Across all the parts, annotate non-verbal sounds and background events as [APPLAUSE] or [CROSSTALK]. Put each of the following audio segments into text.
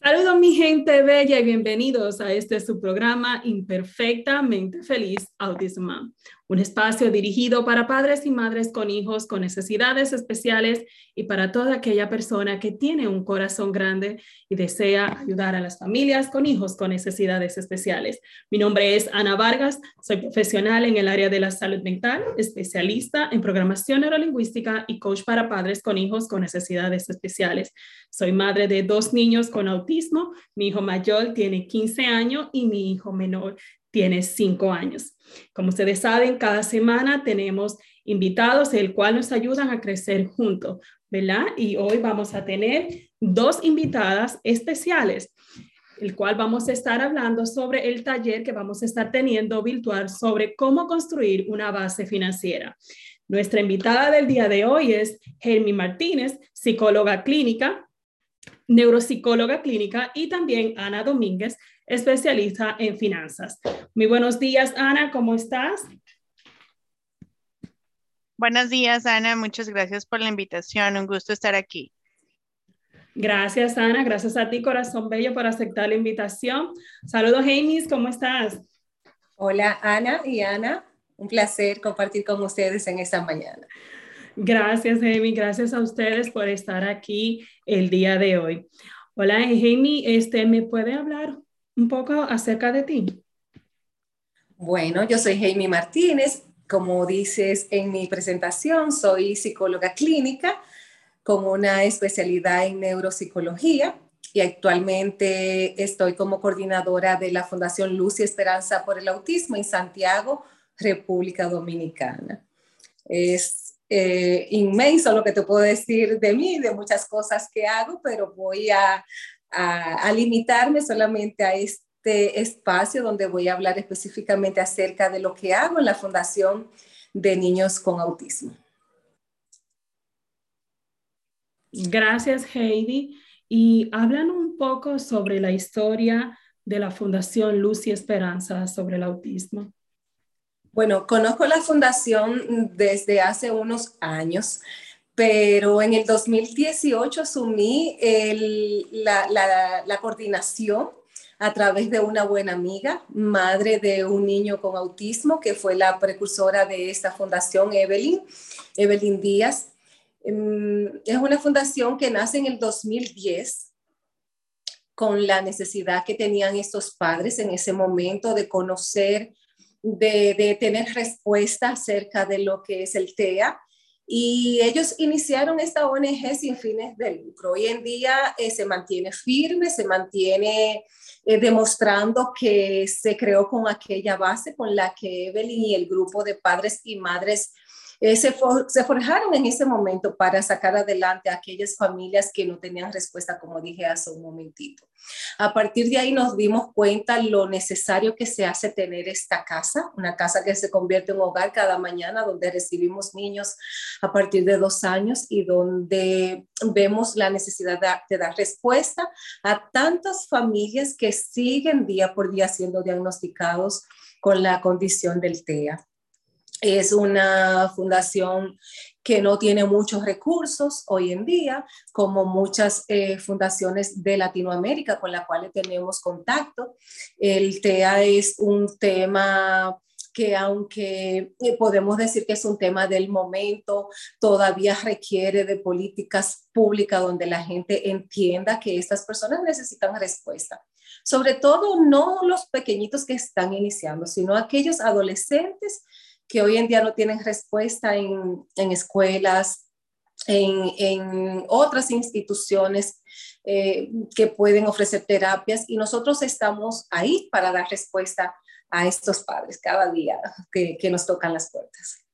Saludos mi gente bella y bienvenidos a este su programa Imperfectamente Feliz Autism un espacio dirigido para padres y madres con hijos con necesidades especiales y para toda aquella persona que tiene un corazón grande y desea ayudar a las familias con hijos con necesidades especiales. Mi nombre es Ana Vargas, soy profesional en el área de la salud mental, especialista en programación neurolingüística y coach para padres con hijos con necesidades especiales. Soy madre de dos niños con autismo, mi hijo mayor tiene 15 años y mi hijo menor tiene cinco años. Como ustedes saben, cada semana tenemos invitados, el cual nos ayudan a crecer juntos, ¿verdad? Y hoy vamos a tener dos invitadas especiales, el cual vamos a estar hablando sobre el taller que vamos a estar teniendo virtual sobre cómo construir una base financiera. Nuestra invitada del día de hoy es Helmi Martínez, psicóloga clínica, neuropsicóloga clínica, y también Ana Domínguez, especialista en finanzas. Muy buenos días, Ana, ¿cómo estás? Buenos días, Ana. Muchas gracias por la invitación. Un gusto estar aquí. Gracias, Ana. Gracias a ti, corazón bello, por aceptar la invitación. Saludos, James. ¿Cómo estás? Hola, Ana y Ana. Un placer compartir con ustedes en esta mañana. Gracias, Amy. Gracias a ustedes por estar aquí el día de hoy. Hola, Amy. Este, ¿Me puede hablar un poco acerca de ti. Bueno, yo soy Jaime Martínez. Como dices en mi presentación, soy psicóloga clínica con una especialidad en neuropsicología y actualmente estoy como coordinadora de la Fundación Luz y Esperanza por el Autismo en Santiago, República Dominicana. Es eh, inmenso lo que te puedo decir de mí, de muchas cosas que hago, pero voy a, a, limitarme solamente a este espacio donde voy a hablar específicamente acerca de lo que hago en la Fundación de Niños con Autismo. Gracias, Heidi. Y hablan un poco sobre la historia de la Fundación Luz y Esperanza sobre el autismo. Bueno, conozco la fundación desde hace unos años pero en el 2018 asumí la, coordinación a través de una buena amiga, madre de un niño con autismo, que fue la precursora de esta fundación, Evelyn, Evelyn Díaz. Mm, es una fundación que nace en el 2010 con la necesidad que tenían estos padres en ese momento de conocer, de, de tener respuesta acerca de lo que es el TEA y ellos iniciaron esta ONG sin fines de lucro. Hoy en día eh, se mantiene firme, se mantiene eh, demostrando que se creó con aquella base con la que Evelyn y el grupo de padres y madres eh, se, forjaron en ese momento para sacar adelante a aquellas familias que no tenían respuesta, como dije hace un momentito. A partir de ahí nos dimos cuenta lo necesario que se hace tener esta casa, una casa que se convierte en hogar cada mañana, donde recibimos niños a partir de dos años y donde vemos la necesidad de, de dar respuesta a tantas familias que siguen día por día siendo diagnosticados con la condición del TEA. Es una fundación que no tiene muchos recursos hoy en día, como muchas eh, fundaciones de Latinoamérica con las cuales tenemos contacto. El TEA es un tema que aunque eh, podemos decir que es un tema del momento, todavía requiere de políticas públicas donde la gente entienda que estas personas necesitan respuesta. Sobre todo no los pequeñitos que están iniciando, sino aquellos adolescentes que hoy en día no tienen respuesta en, escuelas, en, otras instituciones eh, que pueden ofrecer terapias y nosotros estamos ahí para dar respuesta a estos padres cada día que, que nos tocan las puertas.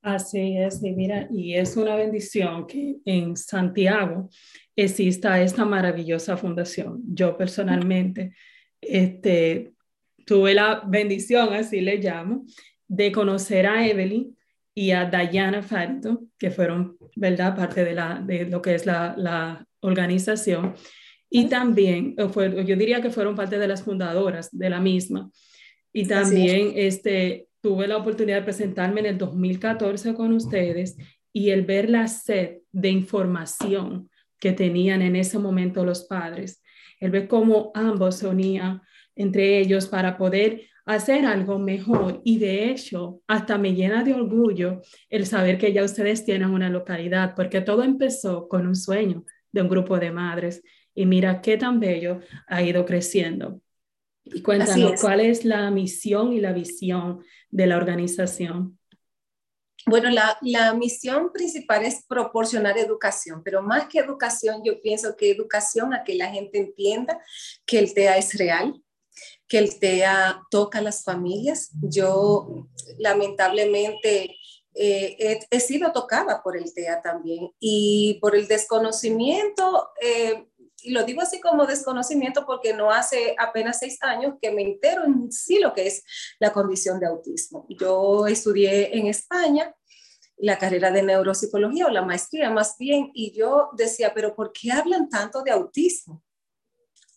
Así es, y mira, y es una bendición que en Santiago exista esta maravillosa fundación. Yo personalmente este, tuve la bendición, así le llamo, de conocer a Evelyn y a Diana Farito, que fueron, ¿verdad?, parte de, la, de lo que es la, la organización. Y también, fue, yo diría que fueron parte de las fundadoras de la misma. Y también este, tuve la oportunidad de presentarme en el 2014 con ustedes y el ver la sed de información que tenían en ese momento los padres, el ver cómo ambos se unían entre ellos para poder hacer algo mejor. Y de hecho, hasta me llena de orgullo el saber que ya ustedes tienen una localidad, porque todo empezó con un sueño de un grupo de madres. Y mira qué tan bello ha ido creciendo. Y cuéntanos, ¿cuál es la misión y la visión de la organización? Bueno, la, la, misión principal es proporcionar educación, pero más que educación, yo pienso que educación a que la gente entienda que el TEA es real, que el TEA toca a las familias. Yo lamentablemente eh, he, sido tocada por el TEA también y por el desconocimiento. Eh, y lo digo así como desconocimiento porque no hace apenas seis años que me entero en sí lo que es la condición de autismo. Yo estudié en España la carrera de neuropsicología o la maestría más bien, y yo decía, pero ¿por qué hablan tanto de autismo?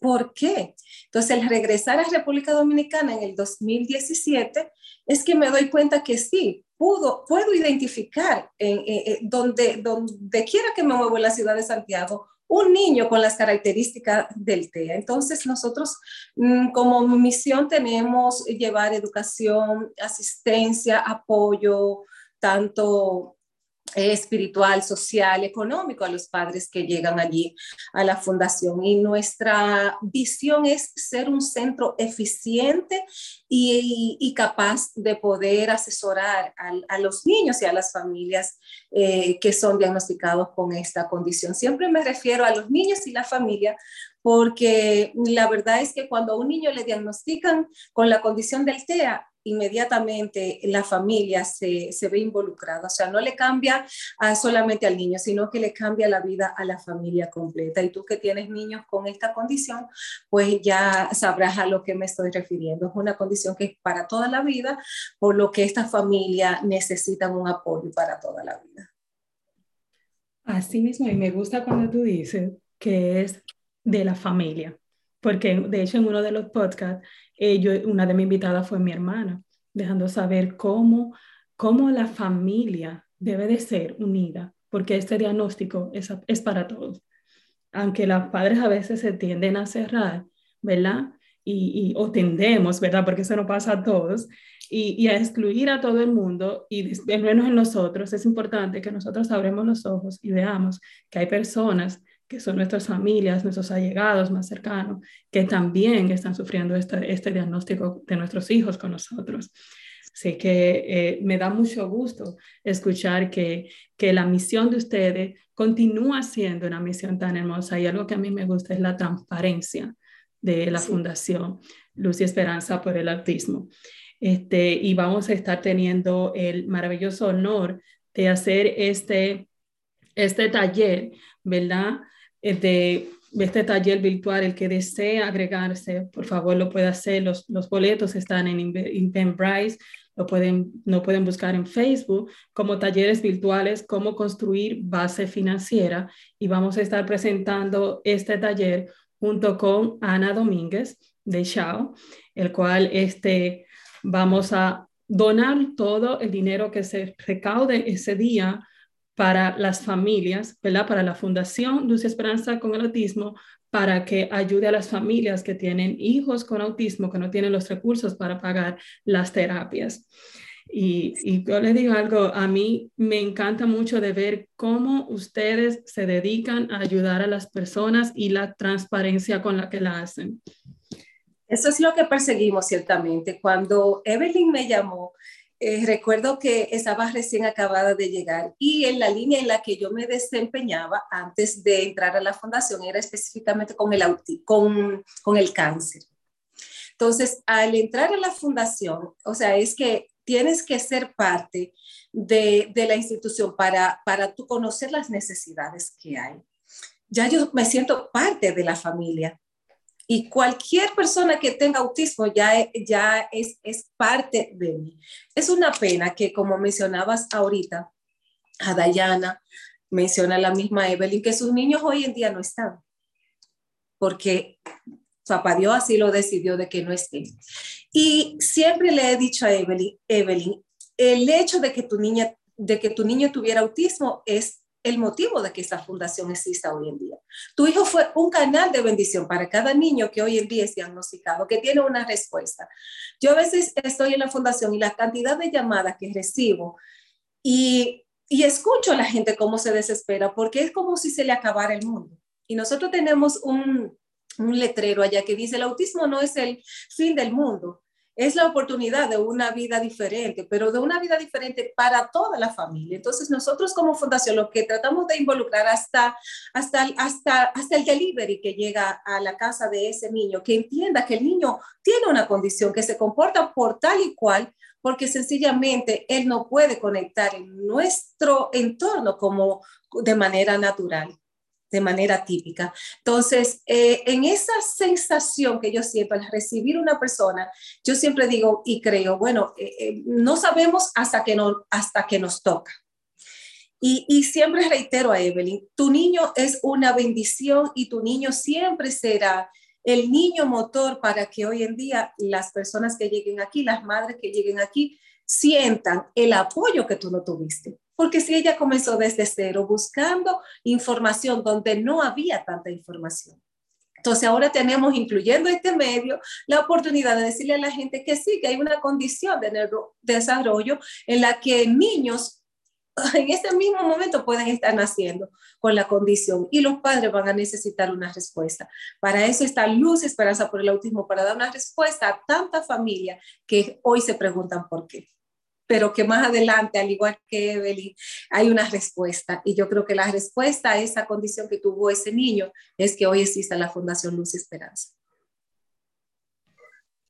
¿Por qué? Entonces, el regresar a República Dominicana en el 2017 es que me doy cuenta que sí, pudo, puedo identificar en, donde, donde quiera que me muevo en la ciudad de Santiago un niño con las características del TEA. Entonces, nosotros mm, como misión tenemos llevar educación, asistencia, apoyo, tanto espiritual, social, económico a los padres que llegan allí a la fundación. Y nuestra visión es ser un centro eficiente y, capaz de poder asesorar a, los niños y a las familias eh, que son diagnosticados con esta condición. Siempre me refiero a los niños y la familia porque la verdad es que cuando a un niño le diagnostican con la condición del TEA, inmediatamente la familia se, se ve involucrada. O sea, no le cambia solamente al niño, sino que le cambia la vida a la familia completa. Y tú que tienes niños con esta condición, pues ya sabrás a lo que me estoy refiriendo. Es una condición que es para toda la vida, por lo que esta familia necesita un apoyo para toda la vida. Así mismo, y me gusta cuando tú dices que es de la familia, porque de hecho en uno de los podcasts eh, una de mis invitadas fue mi hermana, dejando saber cómo, cómo la familia debe de ser unida, porque este diagnóstico es, es para todos. Aunque los padres a veces se tienden a cerrar, ¿verdad? Y, o tendemos, ¿verdad? Porque eso no pasa a todos, y, y, a excluir a todo el mundo y menos en nosotros, es importante que nosotros abremos los ojos y veamos que hay personas que son nuestras familias, nuestros allegados más cercanos, que también están sufriendo este, este diagnóstico de nuestros hijos con nosotros. Así que eh, me da mucho gusto escuchar que, que la misión de ustedes continúa siendo una misión tan hermosa y algo que a mí me gusta es la transparencia de la Fundación Luz y Esperanza por el Autismo. Este, y vamos a estar teniendo el maravilloso honor de hacer este, este taller, ¿verdad? Eh, de este taller virtual, el que desea agregarse, por favor lo puede hacer. Los, los boletos están en Inventbrite, lo pueden, no pueden buscar en Facebook como talleres virtuales, cómo construir base financiera. Y vamos a estar presentando este taller junto con Ana Domínguez de Chao, el cual este, vamos a donar todo el dinero que se recaude ese día para las familias, ¿verdad? Para la Fundación Luz Esperanza con el Autismo, para que ayude a las familias que tienen hijos con autismo, que no tienen los recursos para pagar las terapias. Y, yo les digo algo, a mí me encanta mucho de ver cómo ustedes se dedican a ayudar a las personas y la transparencia con la que la hacen. Eso es lo que perseguimos ciertamente. Cuando Evelyn me llamó eh, recuerdo que estaba recién acabada de llegar y en la línea en la que yo me desempeñaba antes de entrar a la fundación era específicamente con el, con, con el cáncer. Entonces, al entrar a la fundación, o sea, es que tienes que ser parte de, de la institución para, para tú conocer las necesidades que hay. Ya yo me siento parte de la familia y cualquier persona que tenga autismo ya, es parte de mí. Es una pena que, como mencionabas ahorita, a Dayana, menciona la misma Evelyn, que sus niños hoy en día no están, porque papá Dios así lo decidió de que no estén. Y siempre le he dicho a Evelyn, Evelyn, el hecho de que tu niña de que tu niño tuviera autismo es el motivo de que esta fundación exista hoy en día. Tu hijo fue un canal de bendición para cada niño que hoy en día es diagnosticado, que tiene una respuesta. Yo a veces estoy en la fundación y la cantidad de llamadas que recibo y, escucho a la gente cómo se desespera, porque es como si se le acabara el mundo. Y nosotros tenemos un letrero allá que dice, el autismo no es el fin del mundo, es la oportunidad de una vida diferente, pero de una vida diferente para toda la familia. Entonces, nosotros como fundación lo que tratamos de involucrar hasta, hasta, hasta, hasta el delivery que llega a la casa de ese niño, que entienda que el niño tiene una condición, que se comporta por tal y cual, porque sencillamente él no puede conectar en nuestro entorno como de manera natural de manera típica. Entonces, eh, en esa sensación que yo siento al recibir una persona, yo siempre digo y creo, bueno, eh, eh, no sabemos hasta que, no, hasta que nos toca. Y, y, siempre reitero a Evelyn, tu niño es una bendición y tu niño siempre será el niño motor para que hoy en día las personas que lleguen aquí, las madres que lleguen aquí, sientan el apoyo que tú no tuviste. Porque si ella comenzó desde cero buscando información donde no había tanta información. Entonces ahora tenemos, incluyendo este medio, la oportunidad de decirle a la gente que sí, que hay una condición de desarrollo en la que niños [LAUGHS] en este mismo momento pueden estar naciendo con la condición y los padres van a necesitar una respuesta. Para eso está Luz Esperanza por el Autismo, para dar una respuesta a tanta familia que hoy se preguntan por qué pero que más adelante, al igual que Evelyn, hay una respuesta. Y yo creo que la respuesta a esa condición que tuvo ese niño es que hoy exista la Fundación Luz y Esperanza.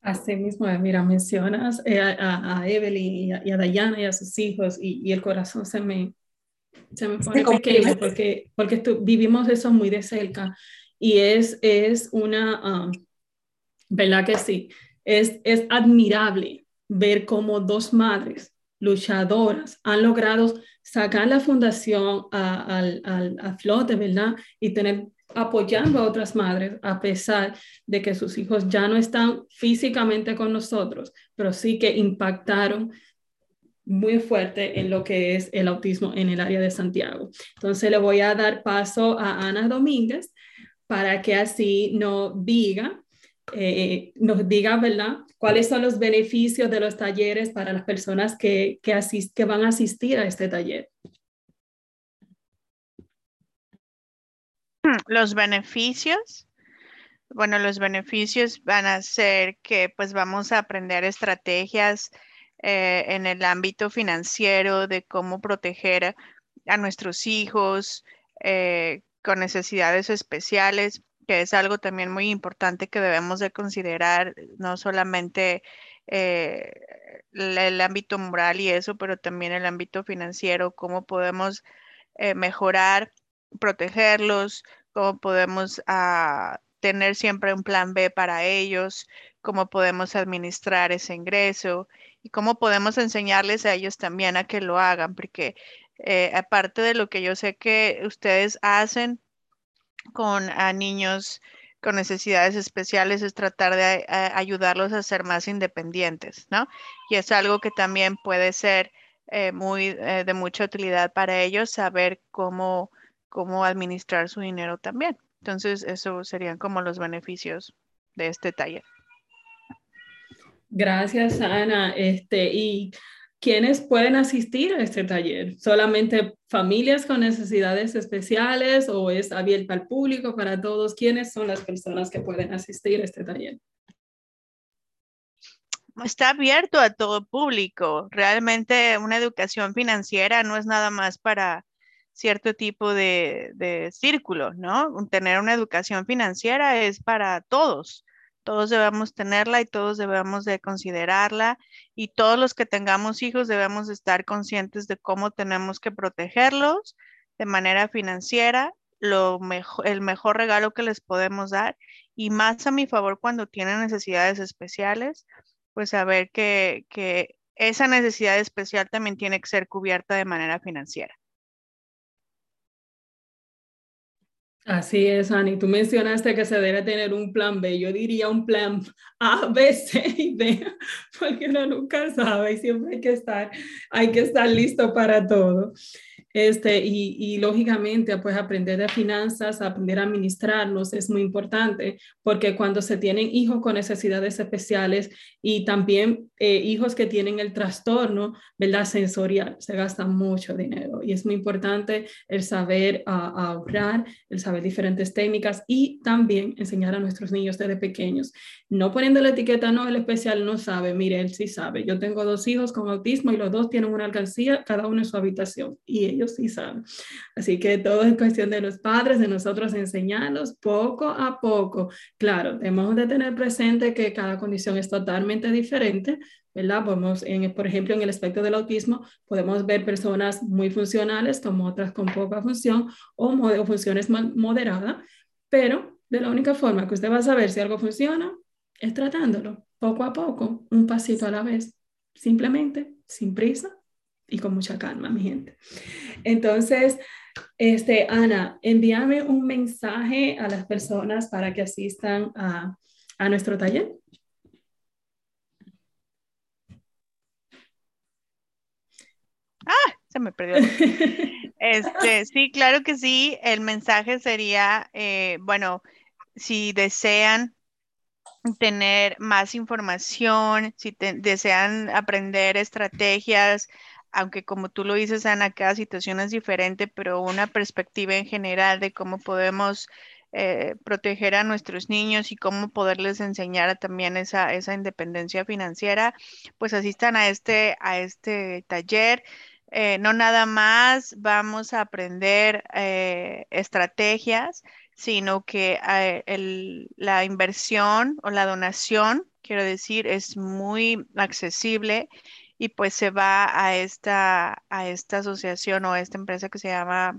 Así mismo, mira, mencionas eh, a, Evelyn y a, Dayana y a sus hijos y, el corazón se me, se me pone pequeño porque, porque vivimos eso muy de cerca y es, es una, um, ¿verdad que sí? Es, es admirable ver cómo dos madres luchadoras han logrado sacar la fundación a, a, flote, ¿verdad? Y tener apoyando a otras madres a pesar de que sus hijos ya no están físicamente con nosotros, pero sí que impactaron muy fuerte en lo que es el autismo en el área de Santiago. Entonces le voy a dar paso a Ana Domínguez para que así nos diga eh, nos diga, ¿verdad? ¿Cuáles son los beneficios de los talleres para las personas que, que, que van a asistir a este taller? Hmm, los beneficios. Bueno, los beneficios van a ser que pues vamos a aprender estrategias eh, en el ámbito financiero de cómo proteger a nuestros hijos eh, con necesidades especiales que es algo también muy importante que debemos de considerar, no solamente eh, el, ámbito moral y eso, pero también el ámbito financiero, cómo podemos eh, mejorar, protegerlos, cómo podemos ah, tener siempre un plan B para ellos, cómo podemos administrar ese ingreso y cómo podemos enseñarles a ellos también a que lo hagan, porque eh, aparte de lo que yo sé que ustedes hacen, con a niños con necesidades especiales es tratar de ayudarlos a ser más independientes, ¿no? Y es algo que también puede ser eh, muy eh, de mucha utilidad para ellos saber cómo, cómo administrar su dinero también. Entonces, eso serían como los beneficios de este taller. Gracias, Ana. Este, y ¿Quiénes pueden asistir a este taller? ¿Solamente familias con necesidades especiales o es abierto al público para todos? ¿Quiénes son las personas que pueden asistir a este taller? Está abierto a todo público. Realmente una educación financiera no es nada más para cierto tipo de, de círculo, ¿no? Tener una educación financiera es para todos todos debemos tenerla y todos debemos de considerarla y todos los que tengamos hijos debemos estar conscientes de cómo tenemos que protegerlos de manera financiera, lo mejor, el mejor regalo que les podemos dar y más a mi favor cuando tienen necesidades especiales, pues saber que, que esa necesidad especial también tiene que ser cubierta de manera financiera. Así es, Ani. Tú mencionaste que se debe tener un plan B. Yo diría un plan A, B, C y D, [LAUGHS] porque uno nunca sabe y siempre hay que estar, hay que estar listo para todo. Este, y, y, lógicamente, pues aprender de finanzas, aprender a administrarlos es muy importante, porque cuando se tienen hijos con necesidades especiales y también eh, hijos que tienen el trastorno, ¿verdad? Sensorial, se gasta mucho dinero y es muy importante el saber ahorrar, el saber diferentes técnicas y también enseñar a nuestros niños desde pequeños. No poniendo la etiqueta, no, el especial no sabe, mire, él sí sabe. Yo tengo dos hijos con autismo y los dos tienen una alcancía, cada uno en su habitación y ellos sí saben. Así que todo es cuestión de los padres, de nosotros enseñarlos poco a poco. Claro, tenemos de tener presente que cada condición es totalmente diferente, ¿verdad? Podemos, en, por ejemplo, en el aspecto del autismo, podemos ver personas muy funcionales como otras con poca función o, o funciones moderadas, pero de la única forma que usted va a saber si algo funciona es tratándolo poco a poco, un pasito a la vez, simplemente, sin prisa y con mucha calma, mi gente. Entonces, este, Ana, envíame un mensaje a las personas para que asistan a, a nuestro taller. Ah, se me perdió. [LAUGHS] Este, sí, claro que sí. El mensaje sería, eh, bueno, si desean tener más información, si desean aprender estrategias, aunque como tú lo dices, Ana, cada situación es diferente, pero una perspectiva en general de cómo podemos eh, proteger a nuestros niños y cómo poderles enseñar también esa, esa independencia financiera, pues asistan a este, a este taller. Eh, no nada más vamos a aprender eh, estrategias, sino que la inversión o la donación, quiero decir, es muy accesible y pues se va a esta, a esta asociación o a esta empresa que se llama,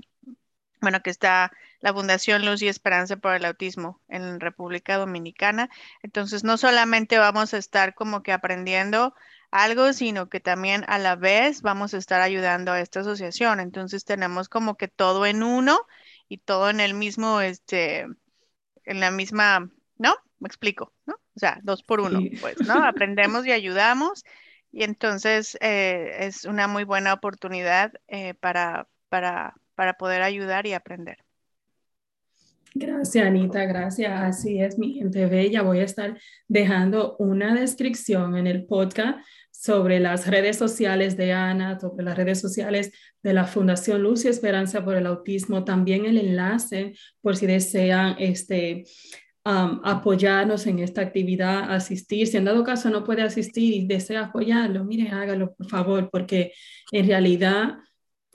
bueno, que está la Fundación Luz y Esperanza por el Autismo en República Dominicana. Entonces, no solamente vamos a estar como que aprendiendo algo, sino que también a la vez vamos a estar ayudando a esta asociación. Entonces, tenemos como que todo en uno y todo en el mismo, este, en la misma, ¿no? Me explico, ¿no? O sea, dos por uno, pues, ¿no? [LAUGHS] Aprendemos y ayudamos y entonces eh, es una muy buena oportunidad eh, para, para, para poder ayudar y aprender. Gracias, Anita, gracias. Así es, mi gente bella. Voy a estar dejando una descripción en el podcast sobre las redes sociales de Ana, sobre las redes sociales de la Fundación Luz y Esperanza por el Autismo, también el enlace por si desean este, apoyarnos en esta actividad, asistir. Si en dado caso no puede asistir y desea apoyarlo, mire, hágalo por favor, porque en realidad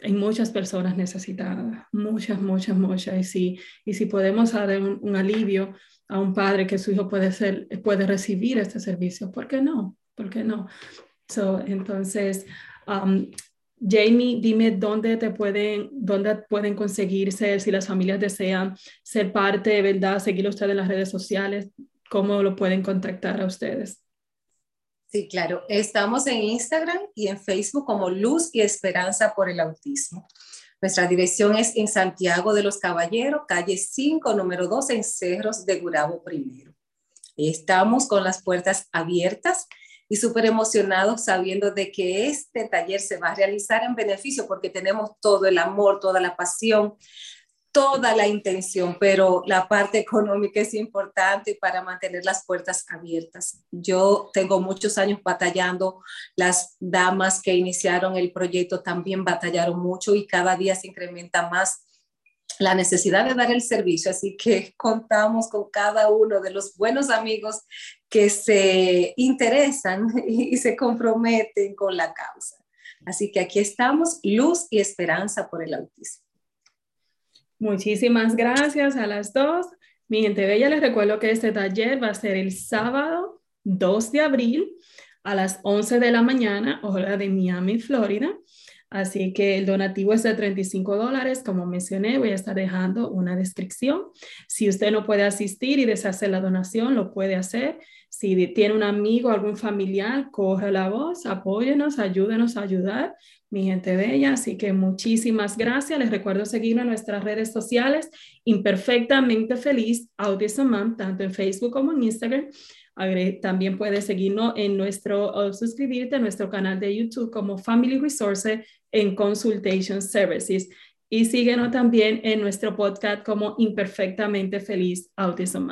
hay muchas personas necesitadas, muchas, muchas, muchas. Y si, y si podemos dar un, alivio a un padre que su hijo puede, ser, puede recibir este servicio, ¿por qué no? ¿Por qué no? So, entonces, Jamie, dime dónde te pueden, dónde pueden conseguirse, si las familias desean ser parte, ¿verdad? Seguir ustedes en las redes sociales, ¿cómo lo pueden contactar a ustedes? Sí, claro. Estamos en Instagram y en Facebook como Luz y Esperanza por el Autismo. Nuestra dirección es en Santiago de los Caballeros, calle 5, número 2, en Cerros de Gurabo primero. Estamos con las puertas abiertas y súper emocionados sabiendo de que este taller se va a realizar en beneficio porque tenemos todo el amor, toda la pasión, toda la intención, pero la parte económica es importante para mantener las puertas abiertas. Yo tengo muchos años batallando, las damas que iniciaron el proyecto también batallaron mucho y cada día se incrementa más la necesidad de dar el servicio, así que [LAUGHS] contamos con cada uno de los buenos amigos que se interesan [LAUGHS] y, se comprometen con la causa. Así que aquí estamos, luz y esperanza por el autismo. Muchísimas gracias a las dos. Mi gente bella, les recuerdo que este taller va a ser el sábado 2 de abril a las 11 de la mañana, hora de Miami, Florida. Así que el donativo es de 35 dólares. Como mencioné, voy a estar dejando una descripción. Si usted no puede asistir y desea hacer la donación, lo puede hacer. Si tiene un amigo, algún familiar, corre la voz, apóyenos, ayúdenos a ayudar. Mi gente bella. Así que muchísimas gracias. Les recuerdo seguirnos en nuestras redes sociales, Imperfectamente Feliz Autism Mom, tanto en Facebook como en Instagram. También puedes seguirnos en nuestro, o suscribirte a nuestro canal de YouTube como Family Resources en Consultation Services. Y síguenos también en nuestro podcast como Imperfectamente Feliz Autism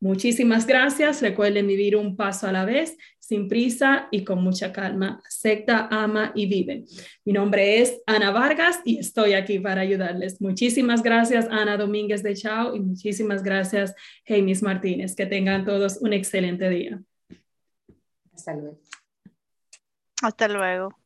Muchísimas gracias. Recuerden vivir un paso a la vez, sin prisa y con mucha calma. Acepta, ama y vive. Mi nombre es Ana Vargas y estoy aquí para ayudarles. Muchísimas gracias, Ana Domínguez de Chao, y muchísimas gracias, James Martínez. Que tengan todos un excelente día. Hasta luego. Hasta luego.